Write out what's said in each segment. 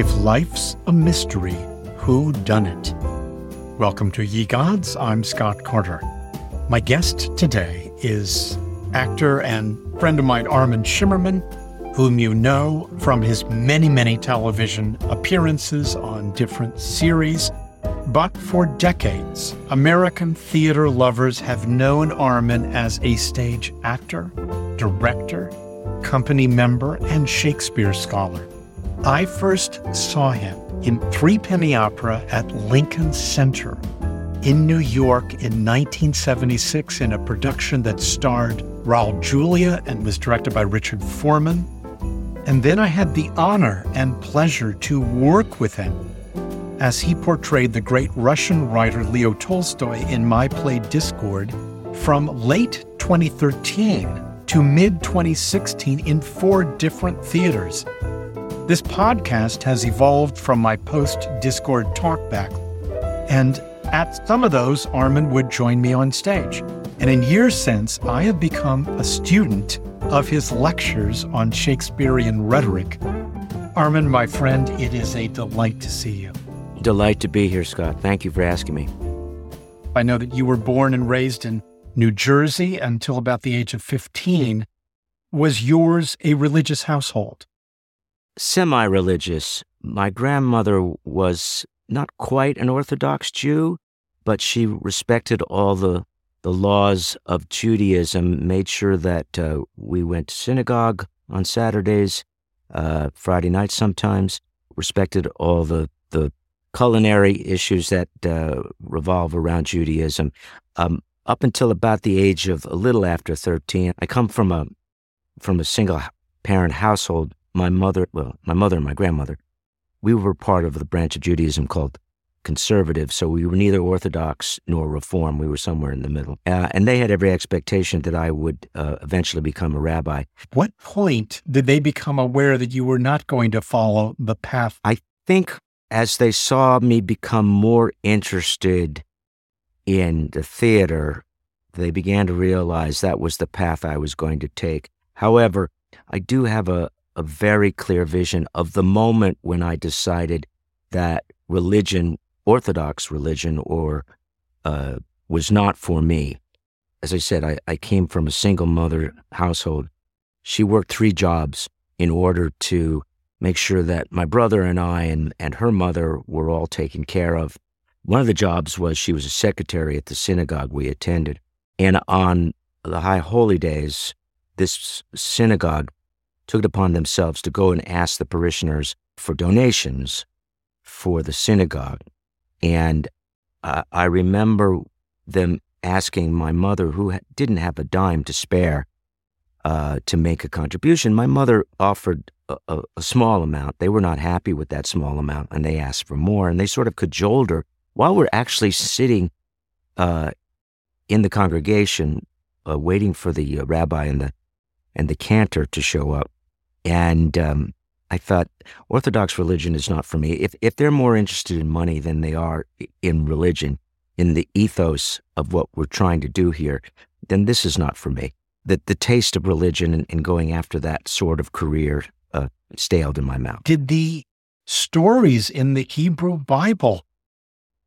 If life's a mystery, who done it? Welcome to Ye Gods. I'm Scott Carter. My guest today is actor and friend of mine, Armin Shimerman, whom you know from his many, many television appearances on different series. But for decades, American theater lovers have known Armin as a stage actor, director, company member, and Shakespeare scholar. I first saw him in Three Penny Opera at Lincoln Center in New York in 1976 in a production that starred Raul Julia and was directed by Richard Foreman. And then I had the honor and pleasure to work with him as he portrayed the great Russian writer Leo Tolstoy in my play Discord from late 2013 to mid 2016 in four different theaters. This podcast has evolved from my post Discord talkback, and at some of those, Armin would join me on stage. And in years since, I have become a student of his lectures on Shakespearean rhetoric. Armin, my friend, it is a delight to see you. Delight to be here, Scott. Thank you for asking me. I know that you were born and raised in New Jersey until about the age of 15. Was yours a religious household? Semi religious. My grandmother was not quite an Orthodox Jew, but she respected all the, the laws of Judaism, made sure that uh, we went to synagogue on Saturdays, uh, Friday nights sometimes, respected all the, the culinary issues that uh, revolve around Judaism. Um, up until about the age of a little after 13, I come from a from a single parent household. My mother, well, my mother and my grandmother, we were part of the branch of Judaism called conservative. So we were neither Orthodox nor Reform. We were somewhere in the middle. Uh, and they had every expectation that I would uh, eventually become a rabbi. What point did they become aware that you were not going to follow the path? I think as they saw me become more interested in the theater, they began to realize that was the path I was going to take. However, I do have a, a very clear vision of the moment when I decided that religion, Orthodox religion, or uh, was not for me. As I said, I, I came from a single mother household. She worked three jobs in order to make sure that my brother and I and, and her mother were all taken care of. One of the jobs was she was a secretary at the synagogue we attended. And on the high holy days, this synagogue took it upon themselves to go and ask the parishioners for donations for the synagogue. And uh, I remember them asking my mother, who didn't have a dime to spare, uh, to make a contribution. My mother offered a, a, a, small amount. They were not happy with that small amount, and they asked for more. And they sort of cajoled her while we're actually sitting uh, in the congregation, uh, waiting for the uh, rabbi and the and the cantor to show up. And um, I thought Orthodox religion is not for me. If if they're more interested in money than they are in religion, in the ethos of what we're trying to do here, then this is not for me. That the taste of religion and, and, going after that sort of career uh, staled in my mouth. Did the stories in the Hebrew Bible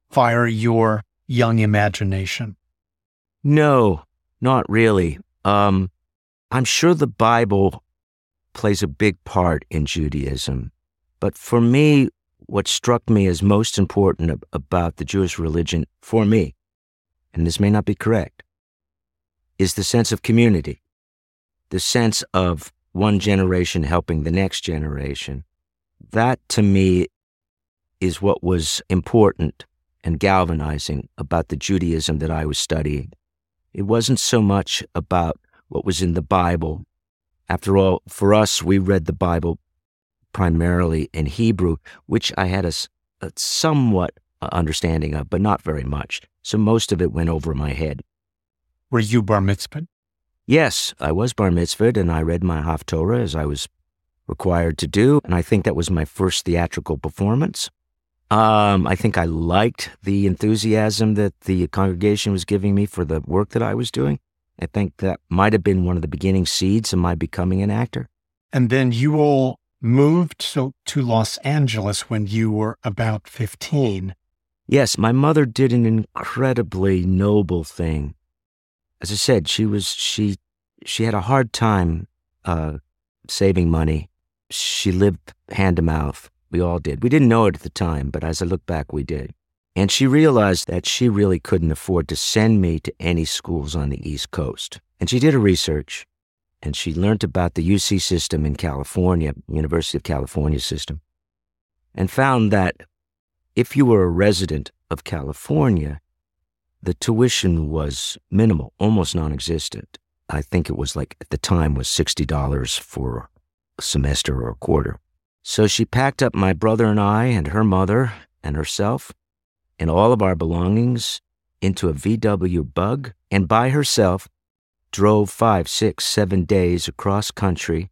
fire your young imagination? No, not really. Um, I'm sure the Bible plays a big part in Judaism. But for me, what struck me as most important about the Jewish religion, for me, and this may not be correct, is the sense of community, the sense of one generation helping the next generation. That to me is what was important and galvanizing about the Judaism that I was studying. It wasn't so much about what was in the Bible. After all, for us, we read the Bible primarily in Hebrew, which I had a, a somewhat uh, understanding of, but not very much. So most of it went over my head. Were you bar mitzvahed? Yes, I was bar mitzvahed, and I read my Haftorah as I was required to do, and I think that was my first theatrical performance. Um, I think I liked the enthusiasm that the congregation was giving me for the work that I was doing. I think that might have been one of the beginning seeds of my becoming an actor. And then you all moved to, to Los Angeles when you were about 15. Yes, my mother did an incredibly noble thing. As I said, she was she she had a hard time uh, saving money. She lived hand to mouth. We all did. We didn't know it at the time, but as I look back, we did. And she realized that she really couldn't afford to send me to any schools on the East Coast. And she did her research and she learned about the UC system in California, University of California system, and found that if you were a resident of California, the tuition was minimal, almost non-existent. I think it was like at the time was $60 for a semester or a quarter. So she packed up my brother and I and her mother and herself and all of our belongings into a VW bug and by herself drove five, six, seven days across country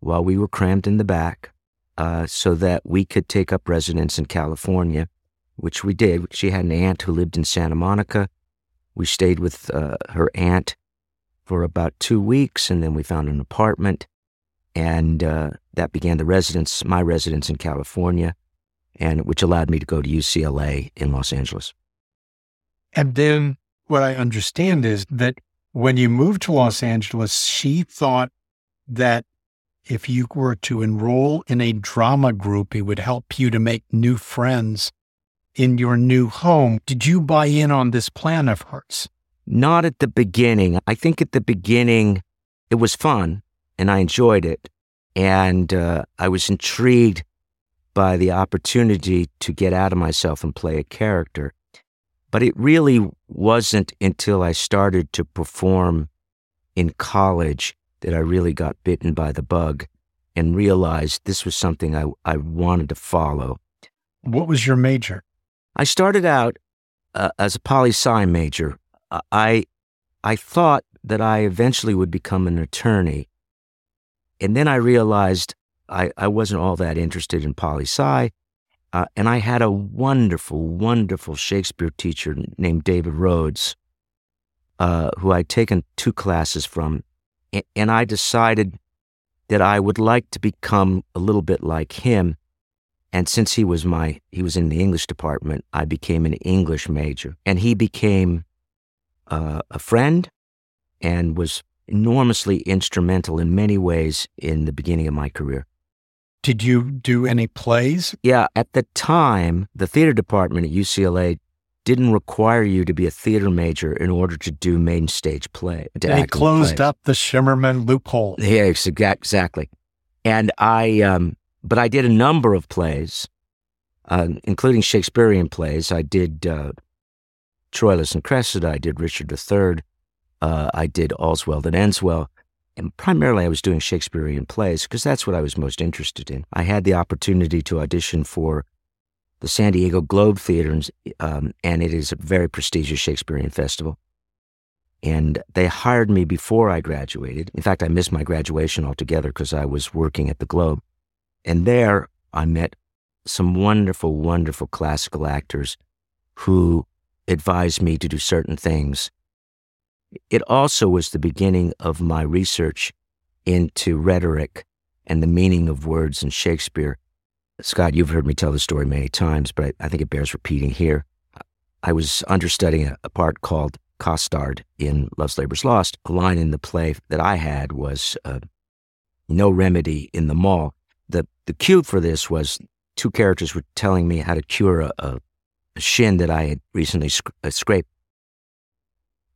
while we were crammed in the back uh, so that we could take up residence in California, which we did. She had an aunt who lived in Santa Monica. We stayed with uh, her aunt for about two weeks, and then we found an apartment, and uh, that began the residence, my residence in California, and which allowed me to go to UCLA in Los Angeles. And then what I understand is that when you moved to Los Angeles, she thought that if you were to enroll in a drama group, it would help you to make new friends in your new home. Did you buy in on this plan of hers? Not at the beginning. I think at the beginning it was fun and I enjoyed it. And uh, I was intrigued by the opportunity to get out of myself and play a character. But it really wasn't until I started to perform in college that I really got bitten by the bug and realized this was something I, I wanted to follow. What was your major? I started out uh, as a poli sci major. I, I thought that I eventually would become an attorney. And then I realized I, I wasn't all that interested in poli sci. Uh, and I had a wonderful, wonderful Shakespeare teacher named David Rhodes, uh, who I'd taken two classes from. And I decided that I would like to become a little bit like him. And since he was my, he was in the English department, I became an English major. And he became uh, a friend and was enormously instrumental in many ways in the beginning of my career. Did you do any plays? Yeah, at the time, the theater department at UCLA didn't require you to be a theater major in order to do main stage play. They closed up the Shimerman loophole. Yeah, exactly. And I, um, but I did a number of plays, uh, including Shakespearean plays. I did uh, Troilus and Cressida. I did Richard III. Uh, I did All's Well That Ends Well and primarily I was doing Shakespearean plays because that's what I was most interested in. I had the opportunity to audition for the San Diego Globe Theater, um, and it is a very prestigious Shakespearean festival. And they hired me before I graduated. In fact, I missed my graduation altogether because I was working at the Globe. And there I met some wonderful, wonderful classical actors who advised me to do certain things it also was the beginning of my research into rhetoric and the meaning of words in Shakespeare. Scott, you've heard me tell the story many times, but I think it bears repeating here. I was understudying a, a part called Costard in Love's Labour's Lost. A line in the play that I had was uh, "No remedy in the mall." the The cue for this was two characters were telling me how to cure a, a, a shin that I had recently sc- uh, scraped,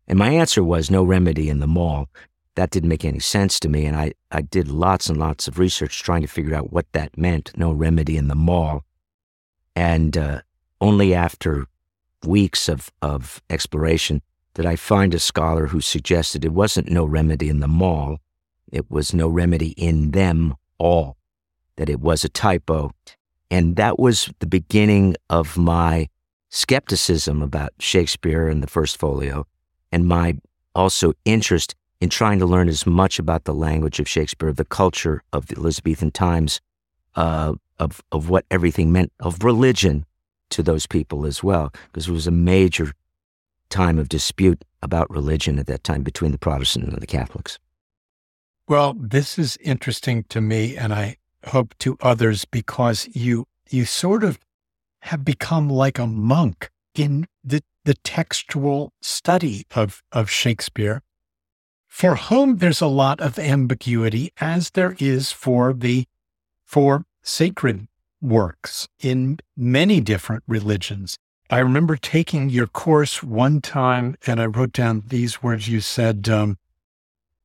and my answer was no remedy in the mall. That didn't make any sense to me, and I, I did lots and lots of research trying to figure out what that meant no remedy in the mall. And uh, only after weeks of, of exploration did I find a scholar who suggested it wasn't no remedy in the mall, it was no remedy in them all, that it was a typo. And that was the beginning of my skepticism about Shakespeare and the first folio and my also interest in trying to learn as much about the language of Shakespeare, the culture of the Elizabethan times, uh, of of what everything meant, of religion to those people as well, because it was a major time of dispute about religion at that time between the Protestants and the Catholics. Well, this is interesting to me, and I hope to others because you you sort of have become like a monk in the, the textual study of, of Shakespeare, for whom there's a lot of ambiguity, as there is for the for sacred works in many different religions. I remember taking your course one time and I wrote down these words. You said, um,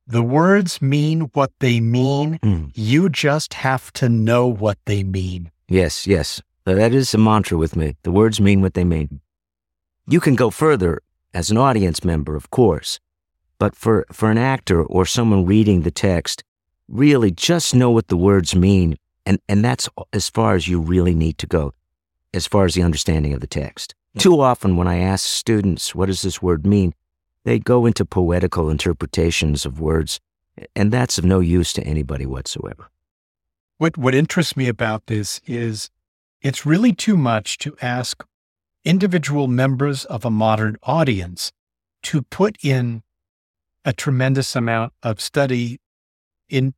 the words mean what they mean. Mm. You just have to know what they mean. Yes, yes. That is a mantra with me. The words mean what they mean. You can go further as an audience member, of course, but for, for an actor or someone reading the text, really just know what the words mean, and, and that's as far as you really need to go, as far as the understanding of the text. Hmm. Too often, when I ask students, what does this word mean? They go into poetical interpretations of words, and that's of no use to anybody whatsoever. What, what interests me about this is it's really too much to ask individual members of a modern audience to put in a tremendous amount of study in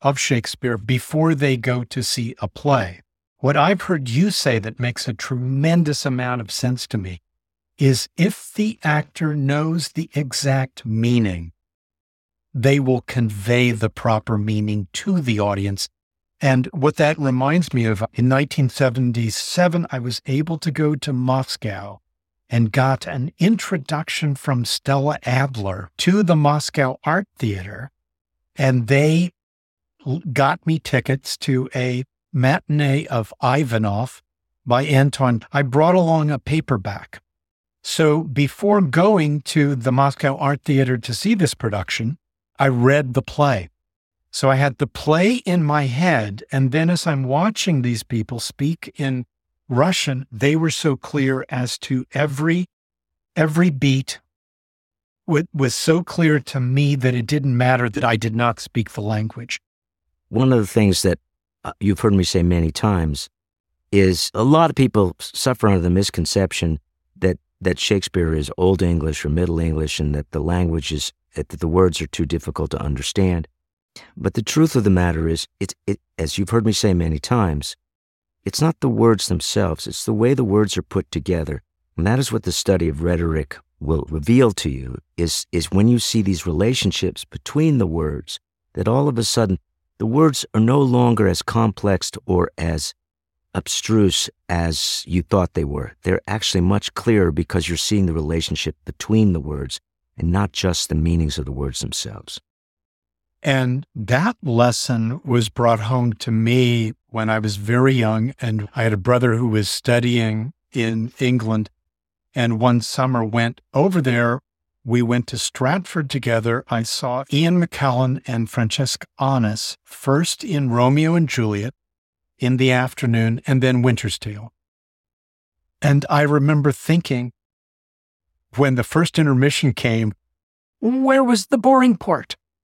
of Shakespeare before they go to see a play. What I've heard you say that makes a tremendous amount of sense to me is if the actor knows the exact meaning, they will convey the proper meaning to the audience. And what that reminds me of, in 1977, I was able to go to Moscow and got an introduction from Stella Adler to the Moscow Art Theater. And they got me tickets to a matinee of Ivanov by Anton. I brought along a paperback so before going to the Moscow Art Theater to see this production, I read the play. So I had the play in my head. And then as I'm watching these people speak in Russian, they were so clear as to every, every beat it was so clear to me that it didn't matter that I did not speak the language. One of the things that uh, you've heard me say many times is a lot of people suffer under the misconception that that Shakespeare is Old English or Middle English and that the language is, that the words are too difficult to understand. But the truth of the matter is, it, it, as you've heard me say many times, it's not the words themselves, it's the way the words are put together. And that is what the study of rhetoric will reveal to you is, is when you see these relationships between the words, that all of a sudden the words are no longer as complex or as abstruse as you thought they were. They're actually much clearer because you're seeing the relationship between the words and not just the meanings of the words themselves. And that lesson was brought home to me when I was very young. And I had a brother who was studying in England. And one summer went over there. We went to Stratford together. I saw Ian McKellen and Francesca Annis first in Romeo and Juliet in the afternoon, and then Winter's Tale. And I remember thinking, when the first intermission came, where was the boring part?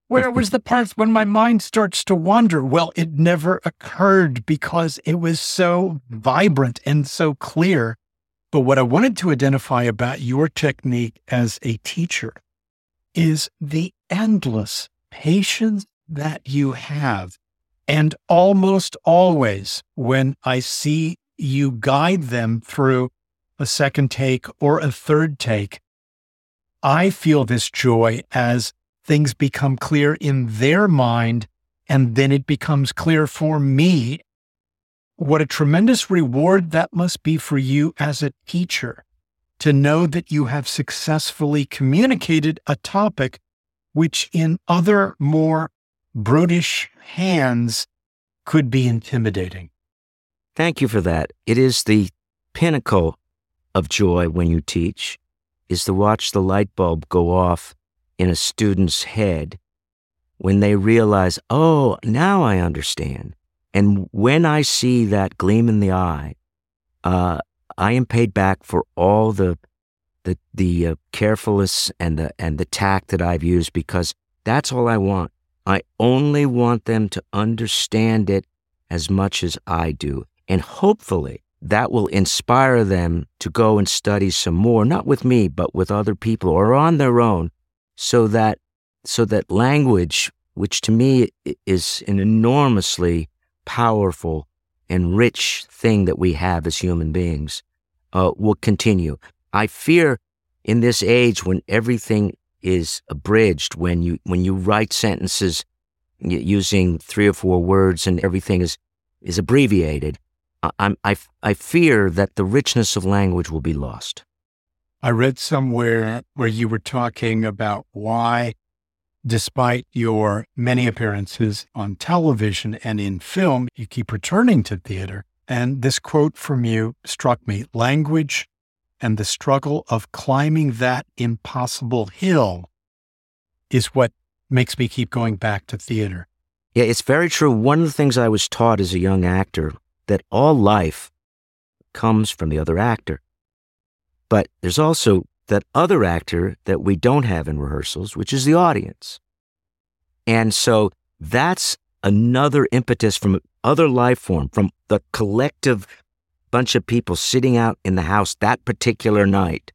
Where was the part when my mind starts to wander? Well, it never occurred because it was so vibrant and so clear. But what I wanted to identify about your technique as a teacher is the endless patience that you have and almost always, when I see you guide them through a second take or a third take, I feel this joy as things become clear in their mind, and then it becomes clear for me. What a tremendous reward that must be for you as a teacher to know that you have successfully communicated a topic which in other more brutish hands could be intimidating. Thank you for that. It is the pinnacle of joy when you teach is to watch the light bulb go off in a student's head when they realize, oh, now I understand. And when I see that gleam in the eye, uh, I am paid back for all the the the uh, carefulness and the and the tact that I've used because that's all I want. I only want them to understand it as much as I do. And hopefully that will inspire them to go and study some more, not with me, but with other people or on their own, so that, so that language, which to me is an enormously powerful and rich thing that we have as human beings uh, will continue. I fear in this age when everything is abridged, when you when you write sentences using three or four words and everything is is abbreviated, I, I, I fear that the richness of language will be lost. I read somewhere where you were talking about why, despite your many appearances on television and in film, you keep returning to theater. And this quote from you struck me language and the struggle of climbing that impossible hill is what makes me keep going back to theater. Yeah, it's very true. One of the things I was taught as a young actor that all life comes from the other actor. But there's also that other actor that we don't have in rehearsals, which is the audience. And so that's another impetus from other life form, from the collective bunch of people sitting out in the house that particular night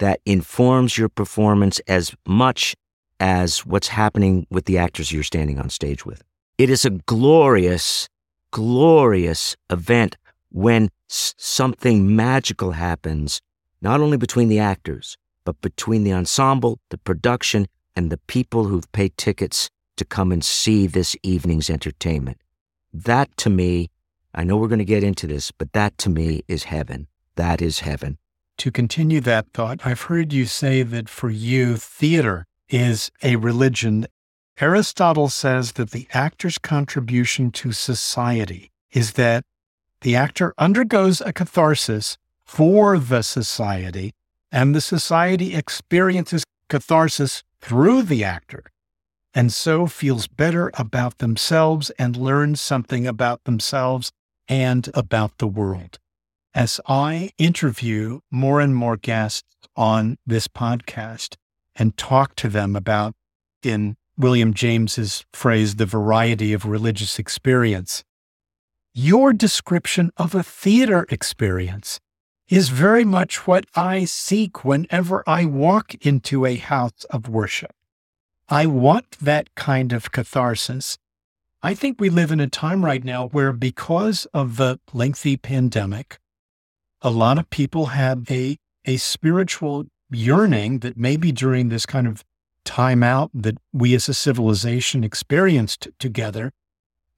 that informs your performance as much as what's happening with the actors you're standing on stage with. It is a glorious, glorious event when s- something magical happens, not only between the actors, but between the ensemble, the production, and the people who've paid tickets to come and see this evening's entertainment. That to me, I know we're going to get into this, but that to me is heaven. That is heaven. To continue that thought, I've heard you say that for you, theater is a religion. Aristotle says that the actor's contribution to society is that the actor undergoes a catharsis for the society, and the society experiences catharsis through the actor, and so feels better about themselves and learns something about themselves and about the world. As I interview more and more guests on this podcast and talk to them about, in William James's phrase, the variety of religious experience, your description of a theater experience is very much what I seek whenever I walk into a house of worship. I want that kind of catharsis. I think we live in a time right now where, because of the lengthy pandemic, a lot of people have a, a spiritual yearning that maybe during this kind of time out that we as a civilization experienced together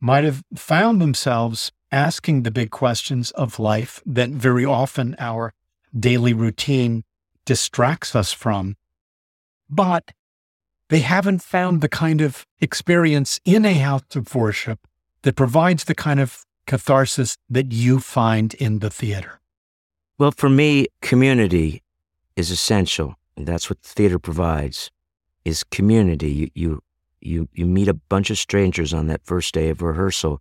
might have found themselves asking the big questions of life that very often our daily routine distracts us from. But they haven't found the kind of experience in a house of worship that provides the kind of catharsis that you find in the theater. Well, for me, community is essential. That's what theater provides is community. You, you, you, you meet a bunch of strangers on that first day of rehearsal.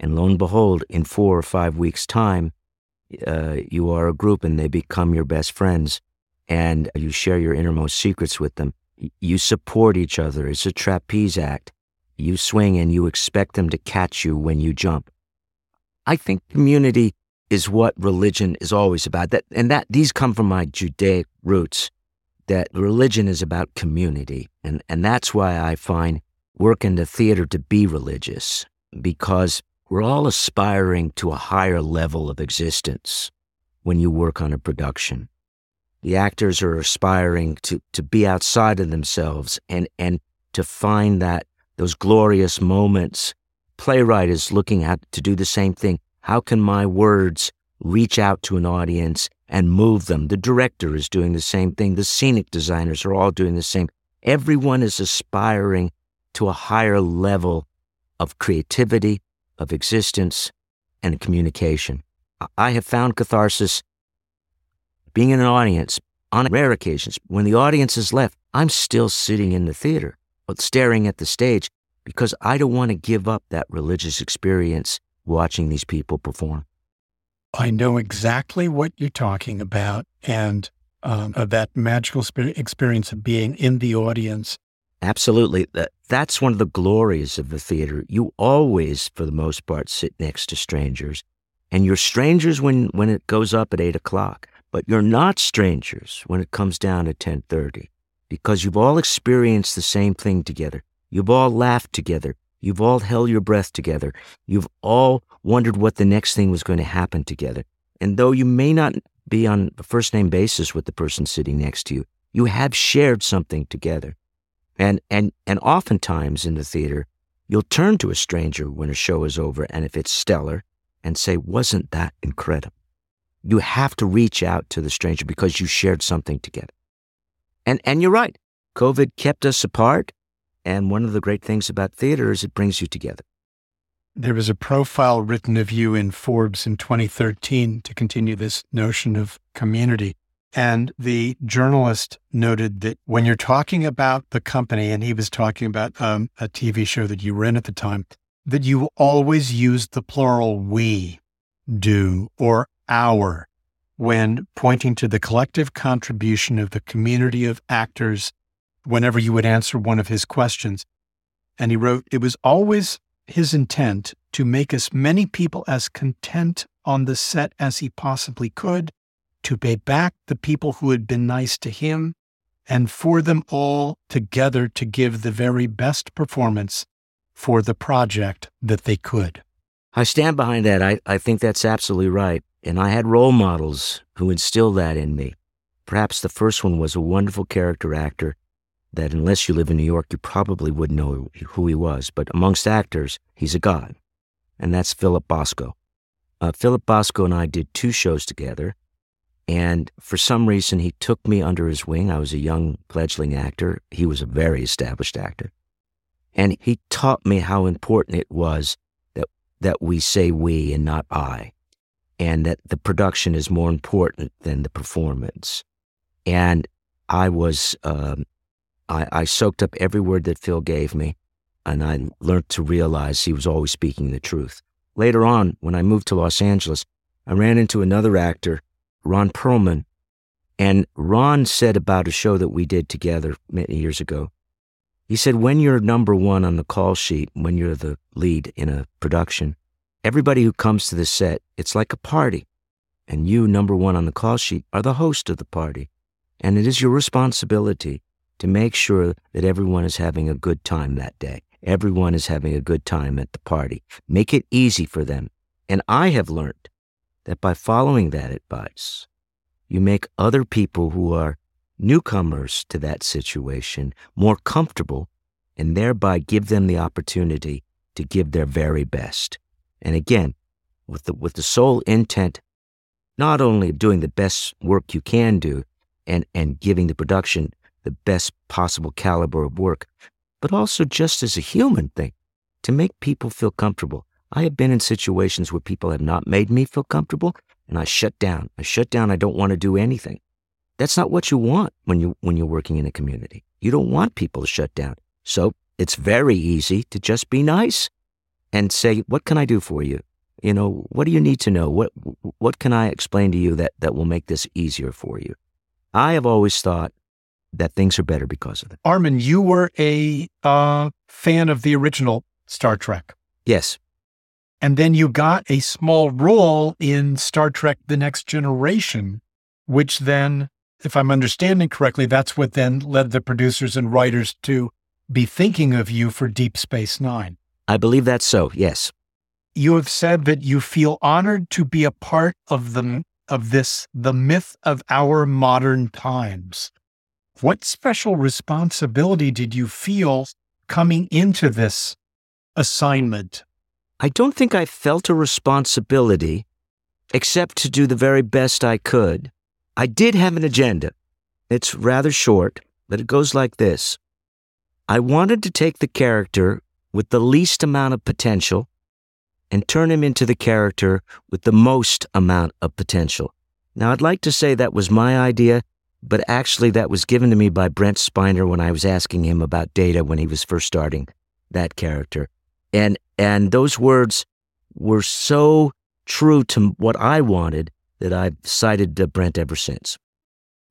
And lo and behold, in four or five weeks' time, uh, you are a group and they become your best friends and you share your innermost secrets with them. You support each other. It's a trapeze act. You swing and you expect them to catch you when you jump. I think community is what religion is always about. That and that these come from my Judaic roots. That religion is about community, and and that's why I find work in the theater to be religious because we're all aspiring to a higher level of existence when you work on a production. The actors are aspiring to, to be outside of themselves and, and to find that those glorious moments. Playwright is looking at to do the same thing. How can my words reach out to an audience and move them? The director is doing the same thing. The scenic designers are all doing the same. Everyone is aspiring to a higher level of creativity, of existence, and communication. I have found catharsis being in an audience on rare occasions. When the audience is left, I'm still sitting in the theater, but staring at the stage, because I don't want to give up that religious experience watching these people perform. I know exactly what you're talking about and um, that magical experience of being in the audience. Absolutely. That's one of the glories of the theater. You always, for the most part, sit next to strangers. And you're strangers when, when it goes up at 8 o'clock, but you're not strangers when it comes down at 10.30 because you've all experienced the same thing together. You've all laughed together. You've all held your breath together. You've all wondered what the next thing was going to happen together. And though you may not be on a first name basis with the person sitting next to you, you have shared something together. And, and, and oftentimes in the theater, you'll turn to a stranger when a show is over, and if it's stellar, and say, Wasn't that incredible? You have to reach out to the stranger because you shared something together. And, and you're right. COVID kept us apart. And one of the great things about theater is it brings you together. There was a profile written of you in Forbes in 2013 to continue this notion of community. And the journalist noted that when you're talking about the company, and he was talking about um, a TV show that you were in at the time, that you always use the plural we do or our when pointing to the collective contribution of the community of actors whenever you would answer one of his questions. And he wrote, It was always his intent to make as many people as content on the set as he possibly could, to pay back the people who had been nice to him, and for them all together to give the very best performance for the project that they could. I stand behind that. I, I think that's absolutely right. And I had role models who instilled that in me. Perhaps the first one was a wonderful character actor that, unless you live in New York, you probably wouldn't know who he was. But amongst actors, he's a god. And that's Philip Bosco. Uh, Philip Bosco and I did two shows together. And for some reason, he took me under his wing. I was a young fledgling actor. He was a very established actor. And he taught me how important it was that, that we say we and not I and that the production is more important than the performance. And I was, um, I, I soaked up every word that Phil gave me, and I learned to realize he was always speaking the truth. Later on, when I moved to Los Angeles, I ran into another actor, Ron Perlman, and Ron said about a show that we did together many years ago. He said, when you're number one on the call sheet, when you're the lead in a production, Everybody who comes to the set, it's like a party. And you, number one on the call sheet, are the host of the party. And it is your responsibility to make sure that everyone is having a good time that day. Everyone is having a good time at the party. Make it easy for them. And I have learned that by following that advice, you make other people who are newcomers to that situation more comfortable and thereby give them the opportunity to give their very best. And again, with the, with the sole intent not only of doing the best work you can do and, and giving the production the best possible caliber of work, but also just as a human thing to make people feel comfortable. I have been in situations where people have not made me feel comfortable and I shut down. I shut down. I don't want to do anything. That's not what you want when you when you're working in a community. You don't want people to shut down. So it's very easy to just be nice and say, "What can I do for you? You know, what do you need to know? What what can I explain to you that that will make this easier for you?" I have always thought that things are better because of it. Armin, you were a uh, fan of the original Star Trek. Yes. And then you got a small role in Star Trek The Next Generation, which then, if I'm understanding correctly, that's what then led the producers and writers to be thinking of you for Deep Space Nine. I believe that's so, yes. You have said that you feel honored to be a part of the of this the myth of our modern times. What special responsibility did you feel coming into this assignment? I don't think I felt a responsibility except to do the very best I could. I did have an agenda. It's rather short, but it goes like this. I wanted to take the character with the least amount of potential and turn him into the character with the most amount of potential. Now, I'd like to say that was my idea, but actually, that was given to me by Brent Spiner when I was asking him about Data when he was first starting that character. And, and those words were so true to what I wanted that I've cited Brent ever since.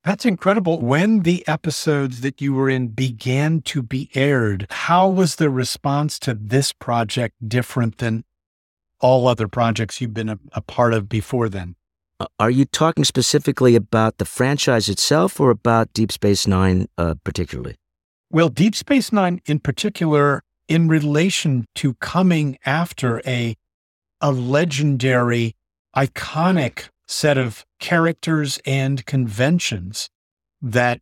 That's incredible. When the episodes that you were in began to be aired, how was the response to this project different than all other projects you've been a, a part of before then? Uh, are you talking specifically about the franchise itself or about Deep Space Nine uh, particularly? Well, Deep Space Nine in particular in relation to coming after a, a legendary, iconic set of characters and conventions that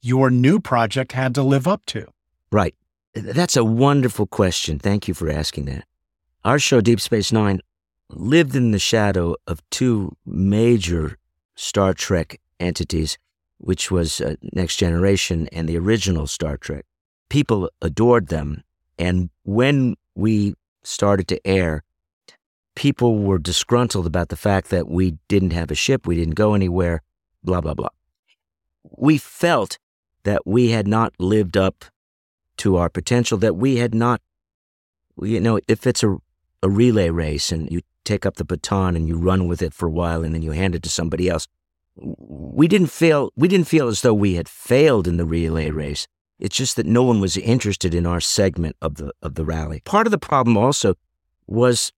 your new project had to live up to? Right. That's a wonderful question. Thank you for asking that. Our show, Deep Space Nine, lived in the shadow of two major Star Trek entities, which was uh, Next Generation and the original Star Trek. People adored them. And when we started to air, people were disgruntled about the fact that we didn't have a ship, we didn't go anywhere, blah, blah, blah. We felt that we had not lived up to our potential, that we had not, you know, if it's a, a relay race and you take up the baton and you run with it for a while and then you hand it to somebody else, we didn't feel we didn't feel as though we had failed in the relay race. It's just that no one was interested in our segment of the of the rally. Part of the problem also was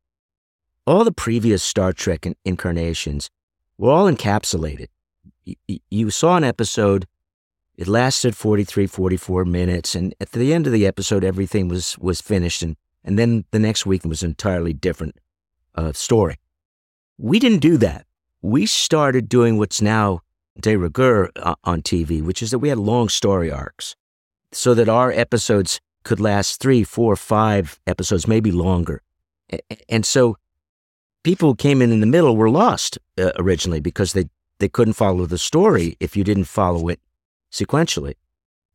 all the previous Star Trek incarnations were all encapsulated. You, saw an episode, it lasted 43, 44 minutes, and at the end of the episode, everything was, was finished, and, and then the next week was an entirely different uh, story. We didn't do that. We started doing what's now de rigueur uh, on TV, which is that we had long story arcs so that our episodes could last three, four, five episodes, maybe longer. And so people who came in in the middle were lost uh, originally because they, they couldn't follow the story if you didn't follow it sequentially.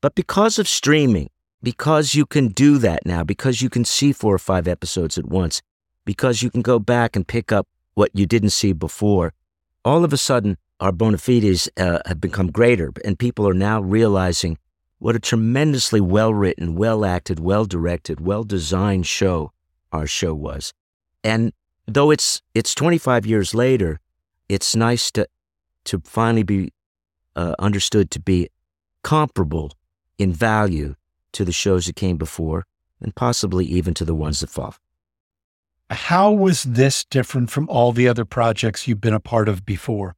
But because of streaming, because you can do that now, because you can see four or five episodes at once, because you can go back and pick up what you didn't see before, all of a sudden our bona fides uh, have become greater, and people are now realizing what a tremendously well written, well acted, well directed, well designed show our show was. And though it's it's 25 years later, it's nice to to finally be uh, understood to be comparable in value to the shows that came before, and possibly even to the ones that follow. How was this different from all the other projects you've been a part of before?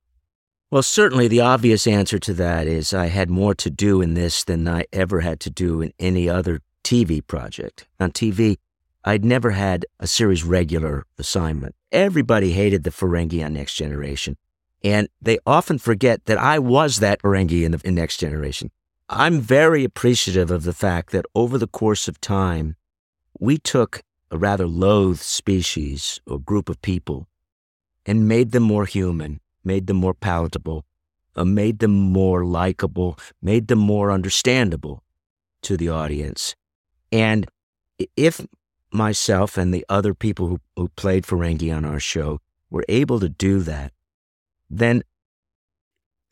Well, certainly the obvious answer to that is I had more to do in this than I ever had to do in any other TV project. On TV, I'd never had a series regular assignment. Everybody hated the Ferengi on Next Generation. And they often forget that I was that Ferengi in, the, in Next Generation. I'm very appreciative of the fact that over the course of time, we took a rather loathed species or group of people and made them more human, made them more palatable, uh, made them more likable, made them more understandable to the audience. And if myself and the other people who, who played Ferengi on our show were able to do that, then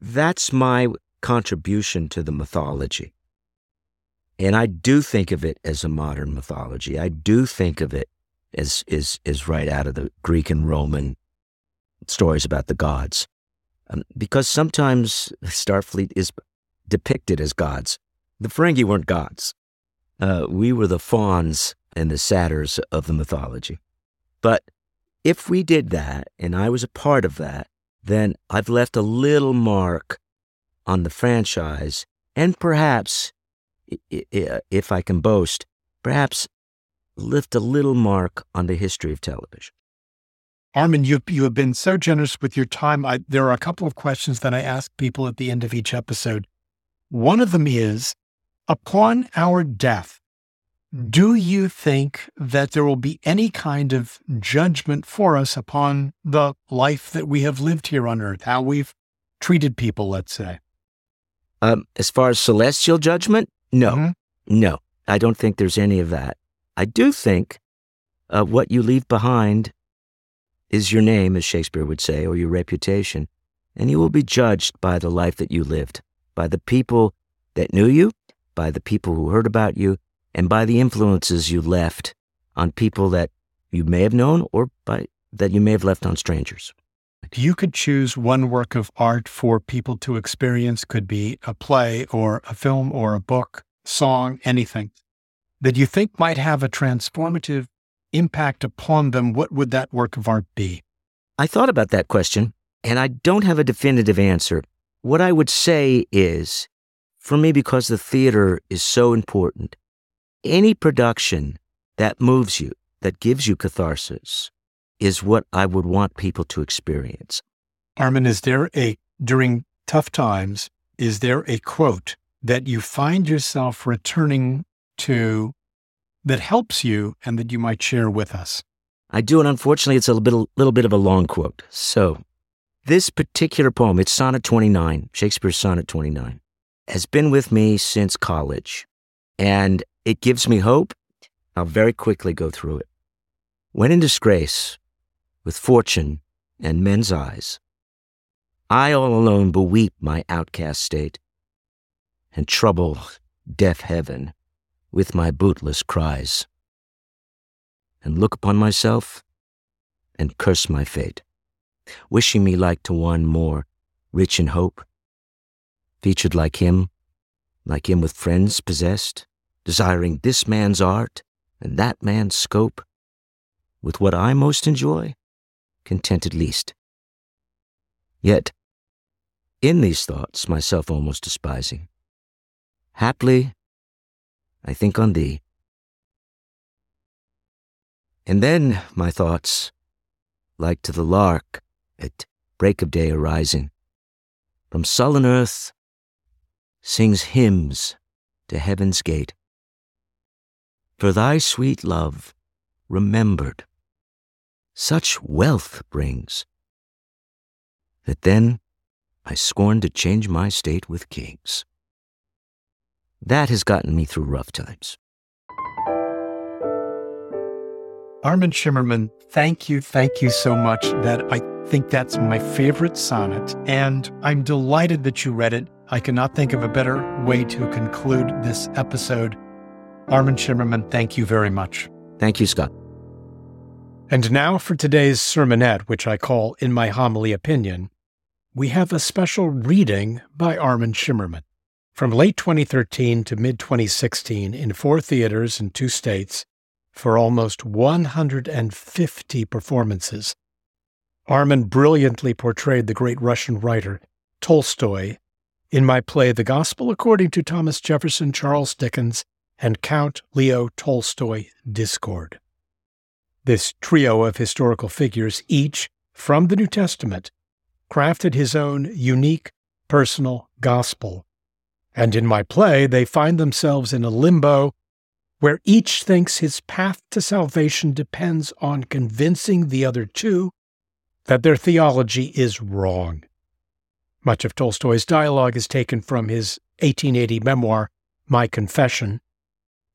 that's my contribution to the mythology. And I do think of it as a modern mythology. I do think of it as is is right out of the Greek and Roman stories about the gods, um, because sometimes Starfleet is depicted as gods. The Ferengi weren't gods. Uh, we were the fauns and the satyrs of the mythology. But if we did that, and I was a part of that, then I've left a little mark on the franchise, and perhaps, if I can boast, perhaps lift a little mark on the history of television. Armin, you you have been so generous with your time. I, there are a couple of questions that I ask people at the end of each episode. One of them is, upon our death, do you think that there will be any kind of judgment for us upon the life that we have lived here on earth, how we've treated people, let's say? Um, as far as celestial judgment, no, mm-hmm. no, I don't think there's any of that. I do think uh, what you leave behind is your name, as Shakespeare would say, or your reputation, and you will be judged by the life that you lived, by the people that knew you, by the people who heard about you, and by the influences you left on people that you may have known or by that you may have left on strangers. You could choose one work of art for people to experience, could be a play or a film or a book, song, anything that you think might have a transformative impact upon them. What would that work of art be? I thought about that question and I don't have a definitive answer. What I would say is, for me, because the theater is so important, any production that moves you, that gives you catharsis, is what I would want people to experience. Armin, is there a, during tough times, is there a quote that you find yourself returning to that helps you and that you might share with us? I do, and unfortunately, it's a little bit, little bit of a long quote. So, this particular poem, it's Sonnet 29, Shakespeare's Sonnet 29, has been with me since college, and it gives me hope. I'll very quickly go through it. When in disgrace, with fortune and men's eyes, I all alone beweep my outcast state, and trouble deaf heaven with my bootless cries and look upon myself and curse my fate, wishing me like to one more rich in hope, featured like him, like him with friends possessed, desiring this man's art and that man's scope, with what I most enjoy, contented least. Yet, in these thoughts, myself almost despising, haply I think on thee, and then my thoughts, like to the lark at break of day arising, from sullen earth sings hymns to heaven's gate. For thy sweet love, remembered, such wealth brings, that then I scorn to change my state with kings. That has gotten me through rough times. Armin Shimerman, thank you, thank you so much. That I think that's my favorite sonnet, and I'm delighted that you read it. I cannot think of a better way to conclude this episode. Armin Shimerman, thank you very much. Thank you, Scott. And now for today's sermonette, which I call In My Homily Opinion, we have a special reading by Armin Shimerman. From late 2013 to mid 2016, in four theaters in two states, for almost 150 performances. Armin brilliantly portrayed the great Russian writer Tolstoy in my play The Gospel According to Thomas Jefferson, Charles Dickens, and Count Leo Tolstoy Discord. This trio of historical figures, each from the New Testament, crafted his own unique personal gospel. And in my play, they find themselves in a limbo where each thinks his path to salvation depends on convincing the other two that their theology is wrong. Much of Tolstoy's dialogue is taken from his 1880 memoir, My Confession,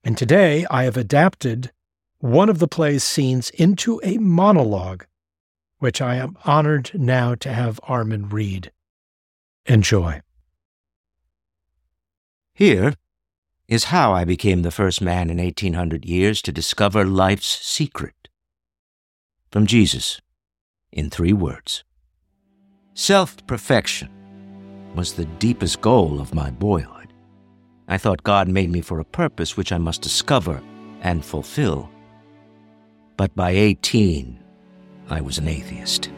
and today I have adapted one of the play's scenes into a monologue, which I am honored now to have Armin read. Enjoy. Here, is how I became the first man in 1800 years to discover life's secret. From Jesus, in three words Self perfection was the deepest goal of my boyhood. I thought God made me for a purpose which I must discover and fulfill. But by 18, I was an atheist.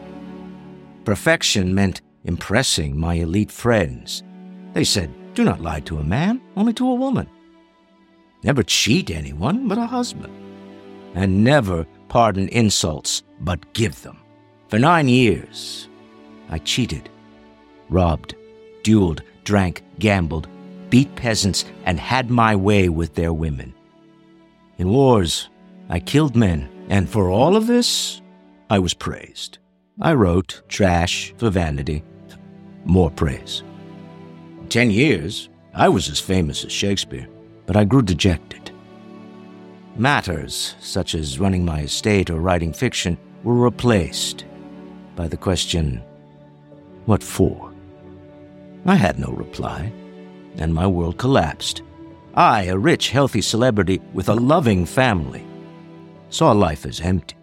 Perfection meant impressing my elite friends. They said, Do not lie to a man, only to a woman never cheat anyone but a husband, and never pardon insults but give them. For nine years, I cheated, robbed, dueled, drank, gambled, beat peasants, and had my way with their women. In wars, I killed men, and for all of this, I was praised. I wrote trash for vanity, more praise. Ten years, I was as famous as Shakespeare but I grew dejected. Matters, such as running my estate or writing fiction, were replaced by the question, What for? I had no reply, and my world collapsed. I, a rich, healthy celebrity with a loving family, saw life as empty.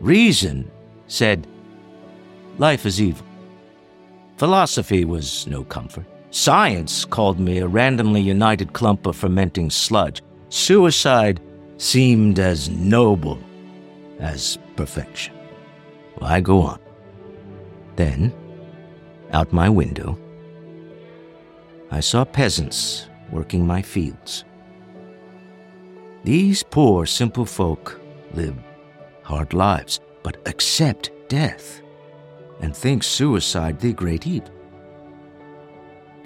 Reason said, Life is evil. Philosophy was no comfort. Science called me a randomly united clump of fermenting sludge. Suicide seemed as noble as perfection. Well, I go on. Then, out my window, I saw peasants working my fields. These poor, simple folk live hard lives, but accept death and think suicide the great evil.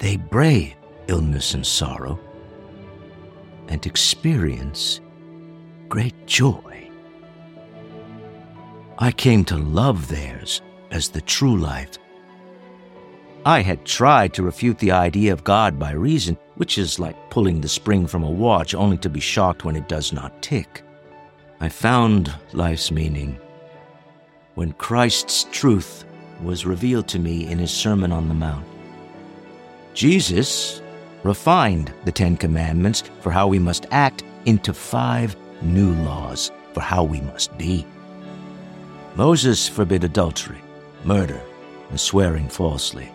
They brave illness and sorrow and experience great joy. I came to love theirs as the true life. I had tried to refute the idea of God by reason, which is like pulling the spring from a watch only to be shocked when it does not tick. I found life's meaning when Christ's truth was revealed to me in his Sermon on the Mount. Jesus refined the Ten Commandments for how we must act into five new laws for how we must be. Moses forbid adultery, murder, and swearing falsely.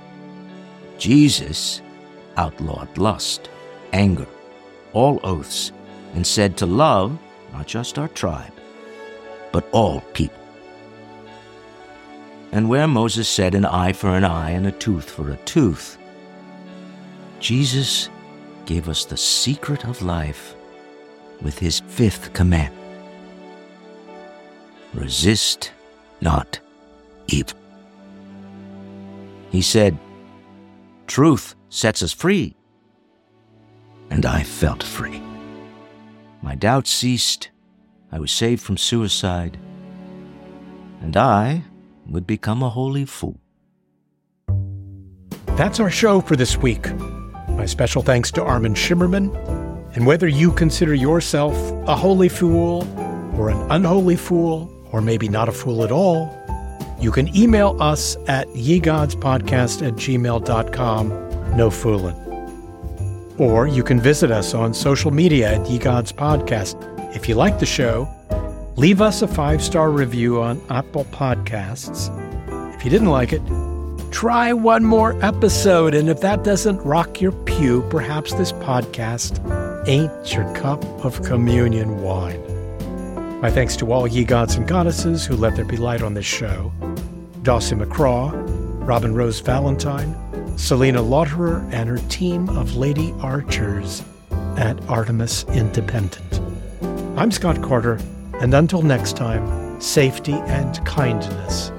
Jesus outlawed lust, anger, all oaths, and said to love not just our tribe, but all people. And where Moses said an eye for an eye and a tooth for a tooth, Jesus gave us the secret of life with his fifth command resist not evil. He said, Truth sets us free. And I felt free. My doubts ceased. I was saved from suicide. And I would become a holy fool. That's our show for this week. My special thanks to Armin Shimerman. And whether you consider yourself a holy fool or an unholy fool, or maybe not a fool at all, you can email us at yegodspodcast at gmail.com, no fooling. Or you can visit us on social media at Yegods Podcast. If you like the show, leave us a five star review on Apple Podcasts. If you didn't like it, try one more episode. And if that doesn't rock your pew, perhaps this podcast ain't your cup of communion wine. My thanks to all ye gods and goddesses who let there be light on this show Dawsey McCraw, Robin Rose Valentine, Selena Lauterer, and her team of lady archers at Artemis Independent. I'm Scott Carter, and until next time, safety and kindness